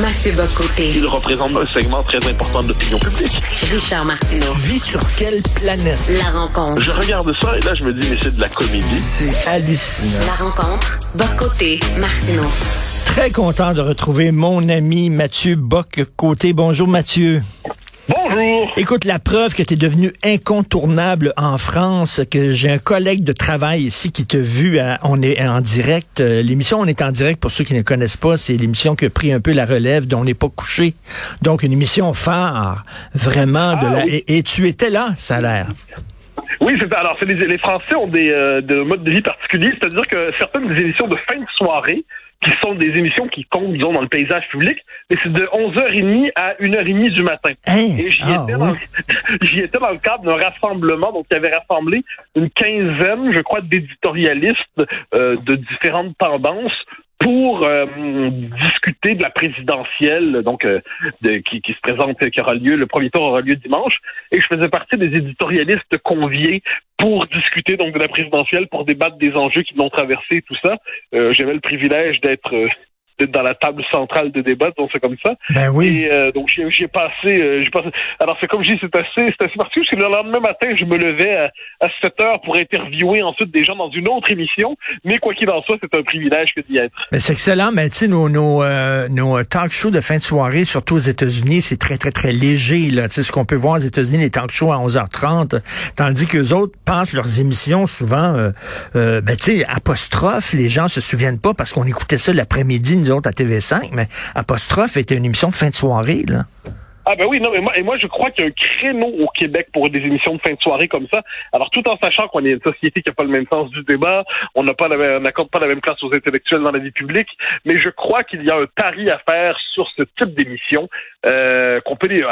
Mathieu Bocoté. Il représente un segment très important de l'opinion publique. Richard Martineau. Tu vis sur quelle planète? La rencontre. Je regarde ça et là, je me dis, mais c'est de la comédie. C'est hallucinant. La rencontre. Bocoté. Martineau. Très content de retrouver mon ami Mathieu Bock-Côté. Bonjour Mathieu. Bonjour. Écoute, la preuve que tu es devenu incontournable en France, que j'ai un collègue de travail ici qui t'a vu, à- on est en direct. Euh, L'émission On est en direct, pour ceux qui ne connaissent pas, c'est l'émission qui a pris un peu la relève dont On n'est pas couché. Donc, une émission phare, vraiment. de Ah, la... oui. et, et tu étais là, ça a l'air. Oui, c'est alors c'est les, les Français ont des euh, de modes de vie particuliers, c'est-à-dire que certaines des émissions de fin de soirée qui sont des émissions qui comptent disons dans le paysage public, mais c'est de 11h30 à 1h30 du matin. Hein? Et j'y Ah, étais, oui. dans- j'y étais dans le cadre d'un rassemblement, donc il avait rassemblé une quinzaine, je crois, d'éditorialistes euh, de différentes tendances pour euh, discuter de la présidentielle, donc euh, de- qui, qui se présente, qui aura lieu, le premier tour aura lieu dimanche, et je faisais partie des éditorialistes conviés pour discuter donc de la présidentielle, pour débattre des enjeux qui l'ont traversé, tout ça. Euh, J'avais le privilège d'être euh, d'être dans la table centrale de débat, donc c'est comme ça. Ben oui. Et euh, donc j'ai j'ai passé, euh, j'ai passé. Alors c'est comme je dis, c'est assez, c'est assez particulier parce que le lendemain matin, je me levais à, à 7 heures pour interviewer ensuite des gens dans une autre émission. Mais quoi qu'il en soit, c'est un privilège que d'y être. Ben, c'est excellent, mais tu sais, nos, nos, euh, nos talk shows de fin de soirée, surtout aux États-Unis, c'est très, très, très léger. Là. Tu sais, ce qu'on peut voir aux États-Unis, les talk shows à 11h30, tandis que les autres passent leurs émissions souvent, euh, euh, ben, tu sais, apostrophe, les gens se souviennent pas parce qu'on écoutait ça l'après-midi, nous autres, à TV5, mais apostrophe était une émission de fin de soirée. Là. Ah ben oui, non, mais moi, et moi je crois qu'il y a un créneau au Québec pour des émissions de fin de soirée comme ça. Alors tout en sachant qu'on est une société qui n'a pas le même sens du débat, on n'a pas n'accorde pas la même place aux intellectuels dans la vie publique, mais je crois qu'il y a un pari à faire sur ce type d'émission euh, qu'on peut les,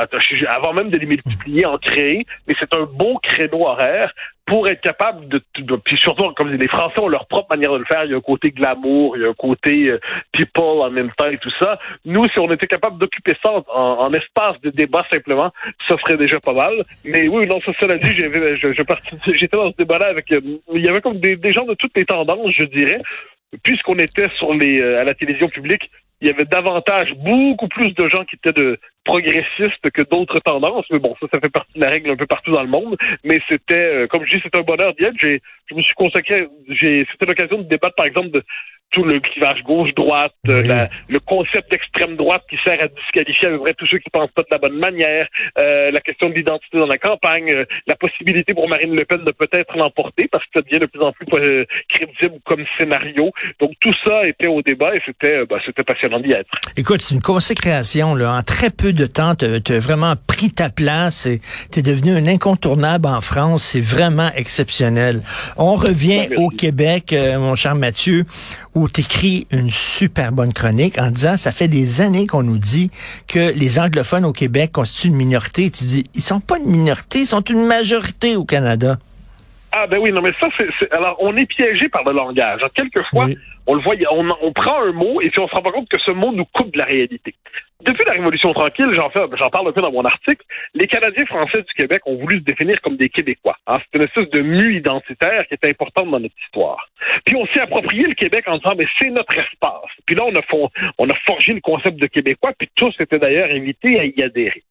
avant même de les multiplier, en créer, mais c'est un bon créneau horaire pour être capable de, de- puis surtout comme les Français ont leur propre manière de le faire. Il y a un côté glamour, il y a un côté euh, people en même temps et tout ça. Nous, si on était capable d'occuper ça en, en espace de débat simplement, ça serait déjà pas mal. Mais oui, non, ça, cela dit, j'avais, je, je j'étais dans ce débat-là avec, euh, il y avait comme des, des gens de toutes les tendances, je dirais, puisqu'on était sur les, euh, à la télévision publique. Il y avait davantage, beaucoup plus de gens qui étaient de progressistes que d'autres tendances. Mais bon, ça, ça fait partie de la règle un peu partout dans le monde. Mais c'était, euh, comme je dis, c'est un bonheur d'y être. J'ai, je me suis consacré, j'ai, c'était l'occasion de débattre, par exemple, de tout le clivage gauche-droite, euh, Oui. le concept d'extrême droite qui sert à disqualifier à peu près tous ceux qui pensent pas de la bonne manière, euh, la question de l'identité dans la campagne, euh, la possibilité pour Marine Le Pen de peut-être l'emporter parce que ça devient de plus en plus euh, crédible comme scénario. Donc tout ça était au débat et c'était, bah, c'était passionnant d'y être. Écoute, c'est une consécration. Là. En très peu de temps, tu as vraiment pris ta place et tu es devenu un incontournable en France. C'est vraiment exceptionnel. On revient merci. au Québec, mon cher Mathieu, où tu écris une super bonne chronique en disant, ça fait des années qu'on nous dit que les anglophones au Québec constituent une minorité. Tu dis, ils sont pas une minorité, ils sont une majorité au Canada. Ah ben oui, non mais ça c'est c'est- alors on est piégé par le langage. Alors, quelquefois, Oui. On le voit, on, prend un mot et puis on se rend compte que ce mot nous coupe de la réalité. Depuis la Révolution tranquille, j'en fais, j'en parle un peu dans mon article, les Canadiens français du Québec ont voulu se définir comme des Québécois. Hein, c'est une espèce de mue identitaire qui est importante dans notre histoire. Puis on s'est approprié le Québec en disant mais c'est notre espace. Puis là on a fon- on a forgé le concept de Québécois, puis tous étaient d'ailleurs invités à y adhérer.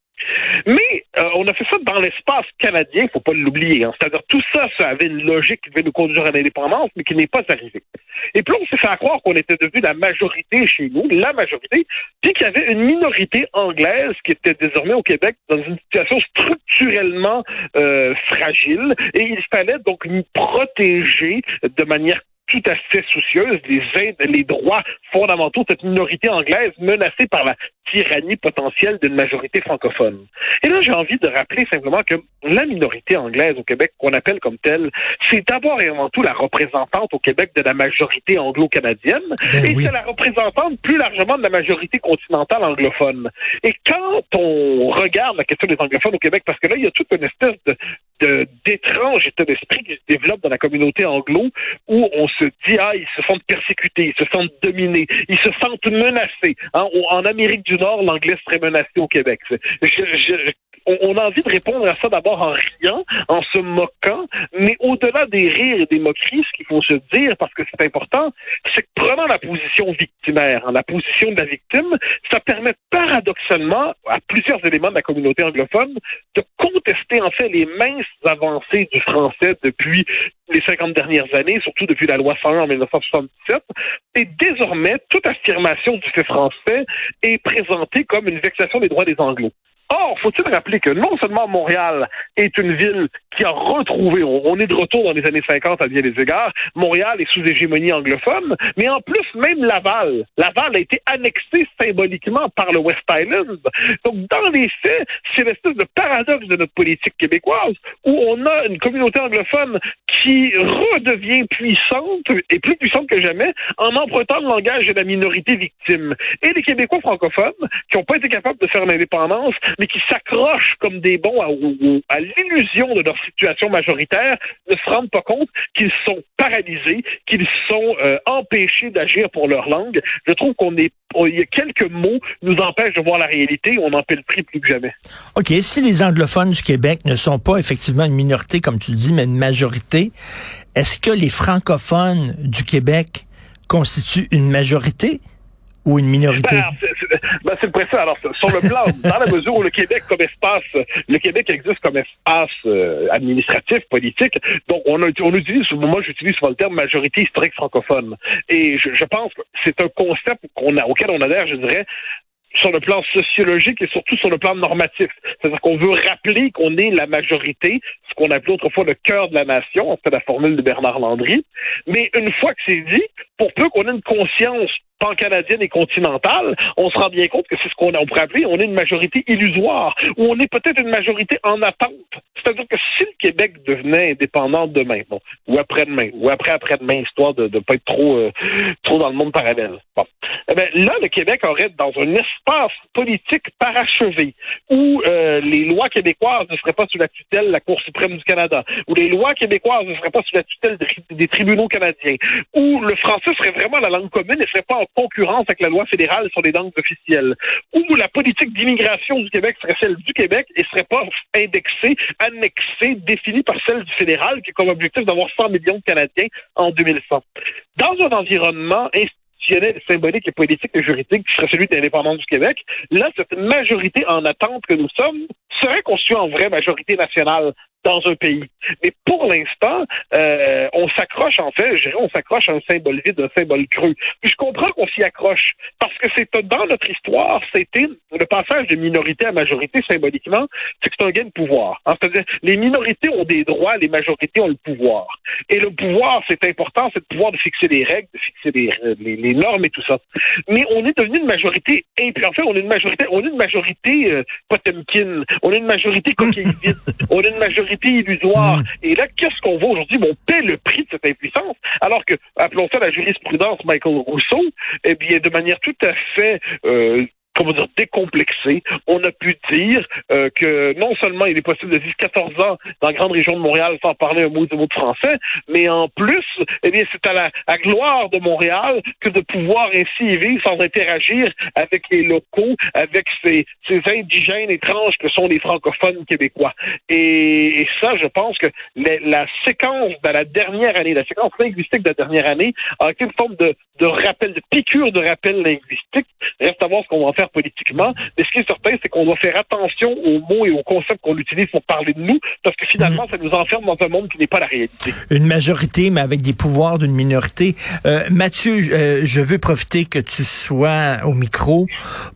Mais euh, on a fait ça dans l'espace canadien, il faut pas l'oublier. Hein. C'est-à-dire tout ça, ça avait une logique qui devait nous conduire à l'indépendance, mais qui n'est pas arrivé. Et puis on s'est fait à croire qu'on était devenu la majorité chez nous, la majorité, puis qu'il y avait une minorité anglaise qui était désormais au Québec dans une situation structurellement euh, fragile, et il fallait donc nous protéger de manière tout à fait soucieuse aides, les droits fondamentaux de cette minorité anglaise menacée par la tyrannie potentielle d'une majorité francophone. Et là, j'ai envie de rappeler simplement que la minorité anglaise au Québec, qu'on appelle comme telle, c'est d'abord et avant tout la représentante au Québec de la majorité anglo-canadienne, Ben et oui. c'est la représentante plus largement de la majorité continentale anglophone. Et quand on regarde la question des anglophones au Québec, parce que là, il y a toute une espèce de de- d'étrange état d'esprit qui se développe dans la communauté anglo où on se dit ah ils se sentent persécutés, ils se sentent dominés, ils se sentent menacés. Hein, en Amérique du L'anglais serait menacé au Québec. Je- je- on, a envie de répondre à ça d'abord en riant, en se moquant, mais au-delà des rires et des moqueries, ce qu'il faut se dire, parce que c'est important, c'est que prenant la position victimaire, hein, la position de la victime, ça permet paradoxalement à plusieurs éléments de la communauté anglophone de contester en fait les minces avancées du français depuis les 50 dernières années, surtout depuis la loi 101 en 1977. Et désormais, toute affirmation du fait français est présentée comme une vexation des droits des Anglos. Or, faut-il rappeler que non seulement Montréal est une ville qui a retrouvé, on, est de retour dans les années 50 à bien des égards, Montréal est sous hégémonie anglophone, mais en plus, même Laval, Laval a été annexé symboliquement par le West Island. Donc, dans les faits, c'est l'espèce de paradoxe de notre politique québécoise où on a une communauté anglophone qui redevient puissante et plus puissante que jamais en empruntant le langage de la minorité victime. Et les Québécois francophones qui n'ont pas été capables de faire l'indépendance, mais qui s'accrochent comme des bons à, l'illusion de leur situation majoritaire, ne se rendent pas compte qu'ils sont paralysés, qu'ils sont euh, empêchés d'agir pour leur langue. Je trouve qu'on est y a quelques mots nous empêchent de voir la réalité. On en paie le prix plus que jamais. OK. Si les anglophones du Québec ne sont pas effectivement une minorité, comme tu dis, mais une majorité, est-ce que les francophones du Québec constituent une majorité? Ou une minorité? Ben, ben, c'est le précis. Alors, sur le plan, dans la mesure où le Québec comme espace, le Québec existe comme espace euh, administratif, politique, donc on, a, on utilise, moi j'utilise souvent le terme majorité historique francophone. Et je, je pense que c'est un concept qu'on a, auquel on adhère, je dirais, sur le plan sociologique et surtout sur le plan normatif. C'est-à-dire qu'on veut rappeler qu'on est la majorité, ce qu'on appelait autrefois le cœur de la nation, c'était la formule de Bernard Landry. Mais une fois que c'est dit, pour peu qu'on ait une conscience pan-canadienne et continentale, on se rend bien compte que c'est ce qu'on on pourrait appeler, on est une majorité illusoire, ou on est peut-être une majorité en attente. C'est-à-dire que si le Québec devenait indépendant demain, bon, ou après-demain, ou après-après-demain, histoire de ne pas être trop, euh, trop dans le monde parallèle. Bon. Eh bien, là, le Québec aurait dans un espace politique parachevé où euh, les lois québécoises ne seraient pas sous la tutelle de la Cour suprême du Canada, où les lois québécoises ne seraient pas sous la tutelle des tribunaux canadiens, où le français serait vraiment la langue commune et serait pas en concurrence avec la loi fédérale sur les langues officielles, où la politique d'immigration du Québec serait celle du Québec et serait pas indexée, annexée, définie par celle du fédéral, qui a comme objectif d'avoir 100 millions de Canadiens en 2100. Dans un environnement institutionnel, symbolique et politique et juridique qui serait celui de l'indépendance du Québec, là, cette majorité en attente que nous sommes serait constituée en vraie majorité nationale dans un pays. Mais pour l'instant, euh, on s'accroche, en fait, je dirais, on s'accroche à un symbole vide, un symbole creux. Puis je comprends qu'on s'y accroche, parce que c'est dans notre histoire, c'était le passage de minorité à majorité symboliquement, c'est que c'est un gain de pouvoir. Hein. C'est-à-dire, les minorités ont des droits, les majorités ont le pouvoir. Et le pouvoir, c'est important, c'est le pouvoir de fixer les règles, de fixer les, les, normes et tout ça. Mais on est devenu une majorité, et puis en fait, on est une majorité, on est une majorité euh, Potemkin, on est une majorité coquille vide, on est une majorité illusoire. Mm. Et là, qu'est-ce qu'on voit aujourd'hui? On paie le prix de cette impuissance. Alors que, appelons ça la jurisprudence Michael Rousseau, eh bien, de manière tout à fait euh, comment dire, décomplexé. On a pu dire euh, que non seulement il est possible de vivre 14 ans dans la grande région de Montréal sans parler un mot de mot de français, mais en plus, eh bien, c'est à la gloire de Montréal que de pouvoir ainsi vivre sans interagir avec les locaux, avec ces, ces indigènes étranges que sont les francophones québécois. Et, ça, je pense que la séquence de la dernière année, la séquence linguistique de la dernière année, a été une forme de, de rappel, de piqûre de rappel linguistique. Reste à voir ce qu'on va faire politiquement. Mais ce qui est certain, c'est qu'on doit faire attention aux mots et aux concepts qu'on utilise pour parler de nous, parce que finalement, mhm. ça nous enferme dans un monde qui n'est pas la réalité. Une majorité, mais avec des pouvoirs d'une minorité. Euh, Mathieu, euh, je veux profiter que tu sois au micro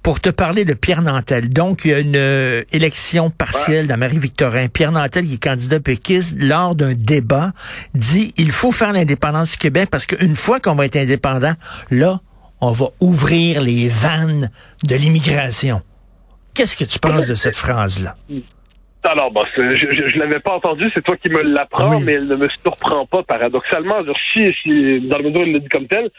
pour te parler de Pierre Nantel. Donc, il y a une euh, élection partielle dans Marie-Victorin. Pierre Nantel, qui est candidat péquiste, lors d'un débat, dit il faut faire l'indépendance du Québec parce qu'une fois qu'on va être indépendant, là, on va ouvrir les vannes de l'immigration. Qu'est-ce que tu penses de cette phrase-là? Alors, bon, je ne l'avais pas entendu, c'est toi qui me l'apprends, mais elle ne me surprend pas paradoxalement. Si, si, dans le mesure où il le dit comme tel,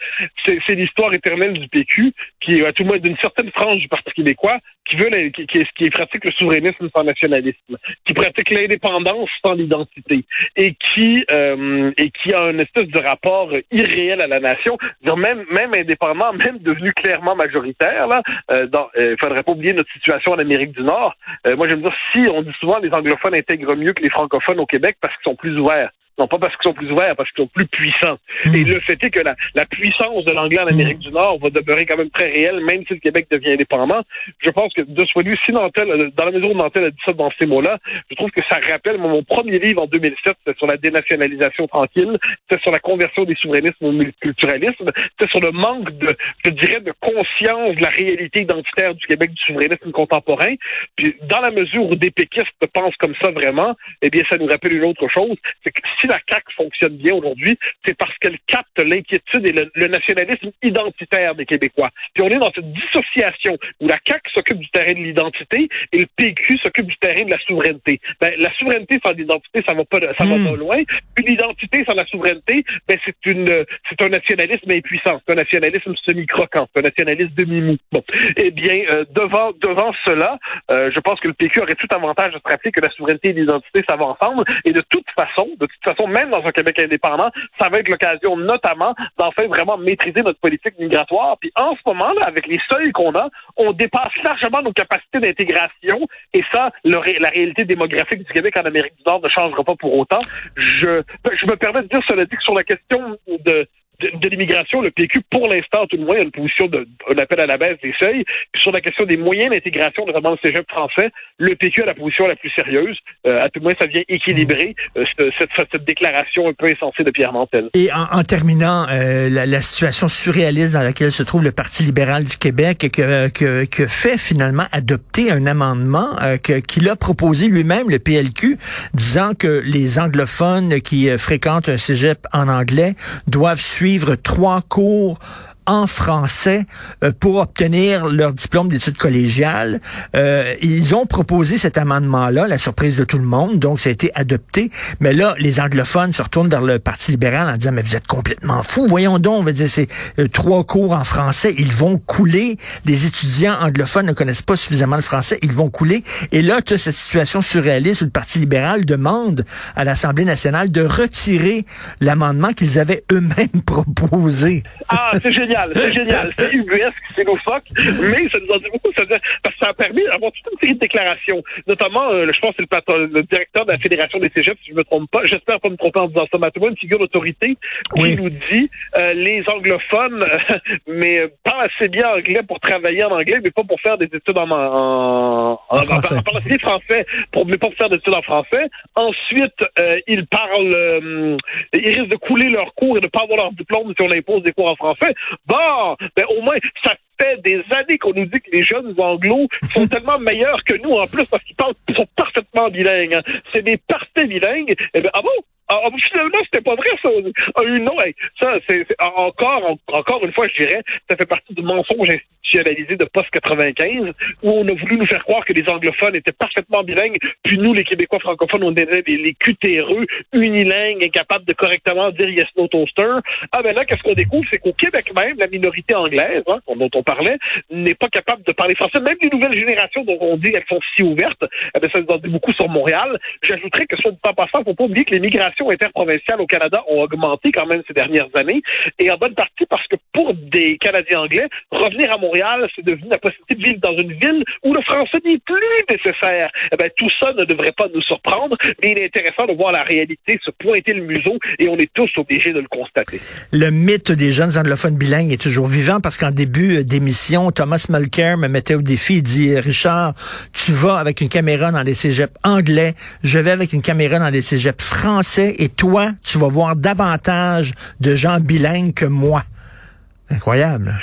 c'est l'histoire éternelle du PQ, qui, à tout le moins d'une certaine frange du Parti québécois, qui veut qui, qui, qui, pratique le souverainisme sans nationalisme, qui pratique l'indépendance sans l'identité, et qui euh, et qui a un espèce de rapport irréel à la nation, même même indépendant, même devenu clairement majoritaire. Là, euh, euh, faudrait pas oublier notre situation en Amérique du Nord. Euh, moi, j'aime dire si on dit souvent les anglophones intègrent mieux que les francophones au Québec parce qu'ils sont plus ouverts. Non pas parce qu'ils sont plus ouverts, parce qu'ils sont plus puissants. Hmm. Et le fait est que la, la puissance de l'anglais en Amérique hmm. du Nord va demeurer quand même très réelle, même si le Québec devient indépendant. Je pense que de ce point de vue, si Nantel, dans la mesure où Nantel a dit ça dans ces mots-là, je trouve que ça rappelle mon, premier livre en 2007, c'était sur la dénationalisation tranquille, c'était sur la conversion des souverainismes au multiculturalisme, c'était sur le manque de, je dirais, de conscience de la réalité identitaire du Québec du souverainisme contemporain. Puis dans la mesure où des péquistes pensent comme ça vraiment, eh bien, ça nous rappelle une autre chose, c'est que si la CAQ fonctionne bien aujourd'hui, c'est parce qu'elle capte l'inquiétude et le, nationalisme identitaire des Québécois. Puis on est dans cette dissociation où la CAQ s'occupe du terrain de l'identité et le PQ s'occupe du terrain de la souveraineté. Ben, la souveraineté sans l'identité, ça va pas, ça va pas hmm. loin. Une identité sans la souveraineté, ben, c'est une, c'est un nationalisme impuissant, c'est un nationalisme semi-croquant, c'est un nationalisme demi-mou. Bon. Eh bien, euh, devant, devant cela, euh, je pense que le PQ aurait tout avantage de se rappeler que la souveraineté et l'identité, ça va ensemble. Et de toute façon, de toute façon, même dans un Québec indépendant, ça va être l'occasion notamment d'enfin vraiment maîtriser notre politique migratoire. Puis en ce moment, là, avec les seuils qu'on a, on dépasse largement nos capacités d'intégration. Et ça, la réalité démographique du Québec en Amérique du Nord ne changera pas pour autant. Je, je me permets de dire cela dit que sur la question de de, l'immigration, le PQ, pour l'instant, tout le moins, a une position de, un appel à la baisse des seuils. Puis sur la question des moyens d'intégration, notamment le cégep français, le PQ a la position la plus sérieuse. Euh, à tout le moins, ça vient équilibrer euh, cette, cette, déclaration un peu insensée de Pierre Mantel. Et en, terminant, euh, la, situation surréaliste dans laquelle se trouve le Parti libéral du Québec, que, que, que fait finalement adopter un amendement qu'il a proposé lui-même, le PLQ, disant que les anglophones qui fréquentent un cégep en anglais doivent suivre trois cours en français euh, pour obtenir leur diplôme d'études collégiales. Euh, ils ont proposé cet amendement-là, la surprise de tout le monde, donc ça a été adopté. Mais là, les anglophones se retournent vers le Parti libéral en disant, mais vous êtes complètement fous. Voyons donc, on va dire, c'est euh, trois cours en français, ils vont couler. Les étudiants anglophones ne connaissent pas suffisamment le français, ils vont couler. Et là, tu as cette situation surréaliste où le Parti libéral demande à l'Assemblée nationale de retirer l'amendement qu'ils avaient eux-mêmes proposé. Ah, c'est génial c'est génial. C'est ubuesque, c'est loufoque, mais ça nous en dit beaucoup. Ça parce que ça a permis d'avoir toute une série de déclarations, notamment, euh, je pense que c'est le, le, directeur de la Fédération des cégeps, si je me trompe pas. J'espère pas me tromper en disant ça, mais une figure d'autorité qui nous dit euh, les anglophones, mais parlent assez bien anglais pour travailler en anglais, mais pas pour faire des études en, en, en, français. En, français, pour, mais pas pour faire des études en français. Ensuite, euh, ils parlent, ils risquent de couler leurs cours et de ne pas avoir leur diplôme si on impose des cours en français. Bon, ben au moins, ça fait des années qu'on nous dit que les jeunes anglos sont tellement meilleurs que nous en plus parce qu'ils parlent sont parfaitement bilingues. Hein. C'est des parfaits bilingues. Eh ben, ah bon? Ah, ah finalement, c'était pas vrai, ça. Ah, non, ça, c'est encore, encore une fois, je dirais, ça fait partie du mensonge de Post 95, où on a voulu nous faire croire que les anglophones étaient parfaitement bilingues, puis nous, les Québécois francophones, on était les, les cutéreux, unilingues, incapables de correctement dire yes, no, toaster. Ah ben là, qu'est-ce qu'on découvre? C'est qu'au Québec même, la minorité anglaise, hein, dont on parlait, n'est pas capable de parler français. Même les nouvelles générations dont on dit qu'elles sont si ouvertes, eh ben, ça nous en dit beaucoup sur Montréal. J'ajouterais que soit du temps passant, faut pas oublier que les migrations interprovinciales au Canada ont augmenté quand même ces dernières années, et en bonne partie parce que pour des Canadiens anglais, revenir à Montréal c'est devenu la possibilité de vivre dans une ville où le français n'est plus nécessaire. Eh bien, tout ça ne devrait pas nous surprendre, mais il est intéressant de voir la réalité se pointer le museau et on est tous obligés de le constater. Le mythe des jeunes anglophones bilingues est toujours vivant parce qu'en début d'émission, Thomas Mulcair me mettait au défi, il dit, Richard, tu vas avec une caméra dans les cégeps anglais, je vais avec une caméra dans les cégeps français et toi, tu vas voir davantage de gens bilingues que moi. Incroyable.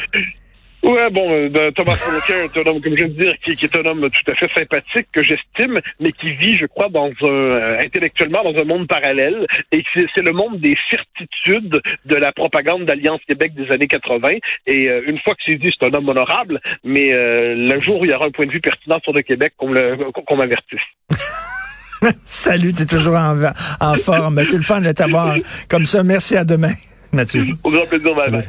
Ouais, bon, euh, ben, Thomas Mulcair est un homme, comme je viens de dire, qui, est un homme tout à fait sympathique, que j'estime, mais qui vit, je crois, dans un euh, intellectuellement dans un monde parallèle, et c'est le monde des certitudes de la propagande d'Alliance Québec des années 80. Et euh, une fois que c'est dit, c'est un homme honorable, mais le jour où il y aura un point de vue pertinent sur le Québec, qu'on m'avertisse. Salut, t'es toujours en, en forme. C'est le fun de t'avoir comme ça. Merci à demain, Mathieu. Au grand plaisir, bye bye.